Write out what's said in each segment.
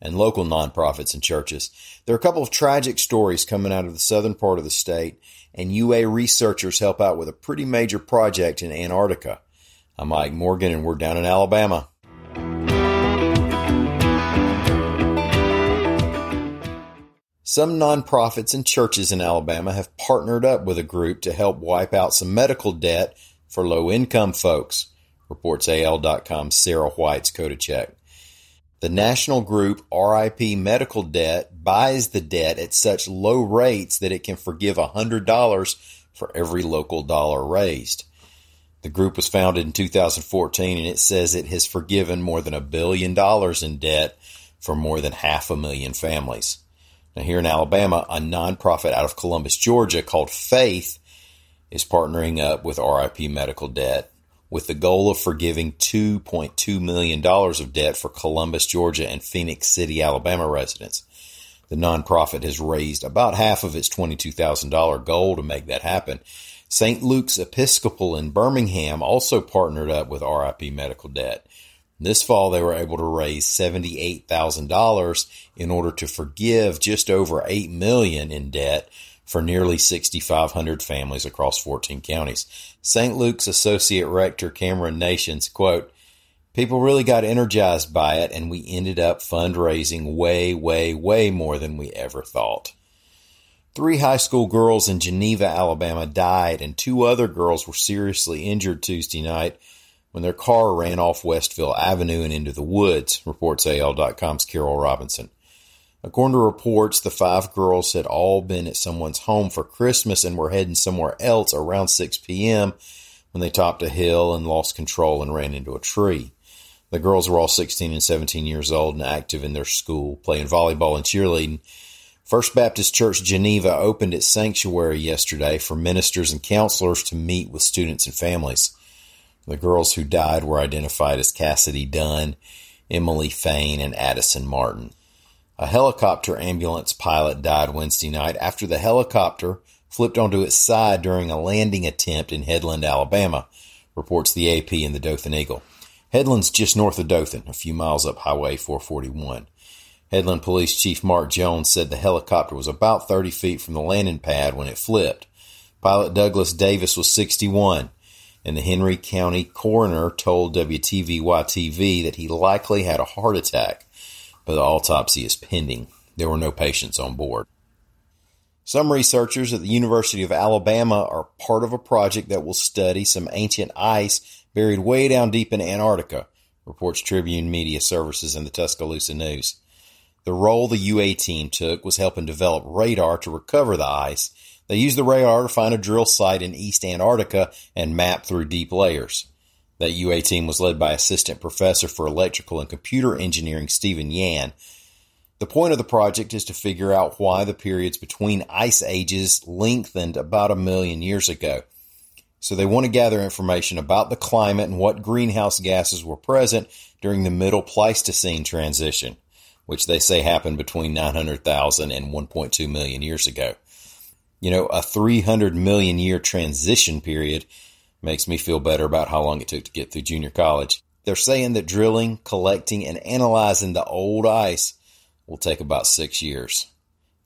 and local nonprofits and churches. There are a couple of tragic stories coming out of the southern part of the state, and UA researchers help out with a pretty major project in Antarctica. I'm Mike Morgan, and we're down in Alabama. Some nonprofits and churches in Alabama have partnered up with a group to help wipe out some medical debt for low income folks, reports AL.com's Sarah Whites-Koditschek. The national group RIP Medical Debt buys the debt at such low rates that it can forgive $100 for every local dollar raised. The group was founded in 2014 and it says it has forgiven more than a billion dollars in debt for more than half a million families. Now, here in Alabama, a nonprofit out of Columbus, Georgia called Faith is partnering up with RIP Medical Debt with the goal of forgiving $2.2 million of debt for Columbus, Georgia and Phenix City, Alabama residents. The nonprofit has raised about half of its $22,000 goal to make that happen. St. Luke's Episcopal in Birmingham also partnered up with RIP Medical Debt. This fall, they were able to raise $78,000 in order to forgive just over 8 million in debt for nearly 6,500 families across 14 counties. St. Luke's Associate Rector Cameron Nations, quote, People really got energized by it, and we ended up fundraising way, way, way more than we ever thought. Three high school girls in Geneva, Alabama died, and two other girls were seriously injured Tuesday night when their car ran off Westville Avenue and into the woods, reports AL.com's Carol Robinson. According to reports, the five girls had all been at someone's home for Christmas and were heading somewhere else around 6 p.m. when they topped a hill and lost control and ran into a tree. The girls were all 16 and 17 years old and active in their school, playing volleyball and cheerleading. First Baptist Church Geneva opened its sanctuary yesterday for ministers and counselors to meet with students and families. The girls who died were identified as Cassidy Dunn, Emily Fain, and Addison Martin. A helicopter ambulance pilot died Wednesday night after the helicopter flipped onto its side during a landing attempt in Headland, Alabama, reports the AP and the Dothan Eagle. Headland's just north of Dothan, a few miles up Highway 441. Headland Police Chief Mark Jones said the helicopter was about 30 feet from the landing pad when it flipped. Pilot Douglas Davis was 61, and the Henry County coroner told WTVY TV that he likely had a heart attack but the autopsy is pending. There were no patients on board. Some researchers at the University of Alabama are part of a project that will study some ancient ice buried way down deep in Antarctica, reports Tribune Media Services and the Tuscaloosa News. The role the UA team took was helping develop radar to recover the ice. They used the radar to find a drill site in East Antarctica and map through deep layers. That UA team was led by Assistant Professor for Electrical and Computer Engineering Stephen Yan. The point of the project is to figure out why the periods between ice ages lengthened about a million years ago. So they want to gather information about the climate and what greenhouse gases were present during the Middle Pleistocene transition, which they say happened between 900,000 and 1.2 million years ago. You know, a 300 million year transition period Makes me feel better about how long it took to get through junior college. They're saying that drilling, collecting, and analyzing the old ice will take about six years.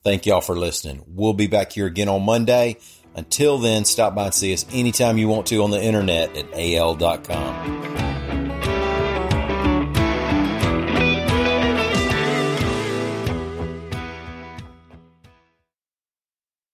Thank y'all for listening. We'll be back here again on Monday. Until then, stop by and see us anytime you want to on the internet at al.com.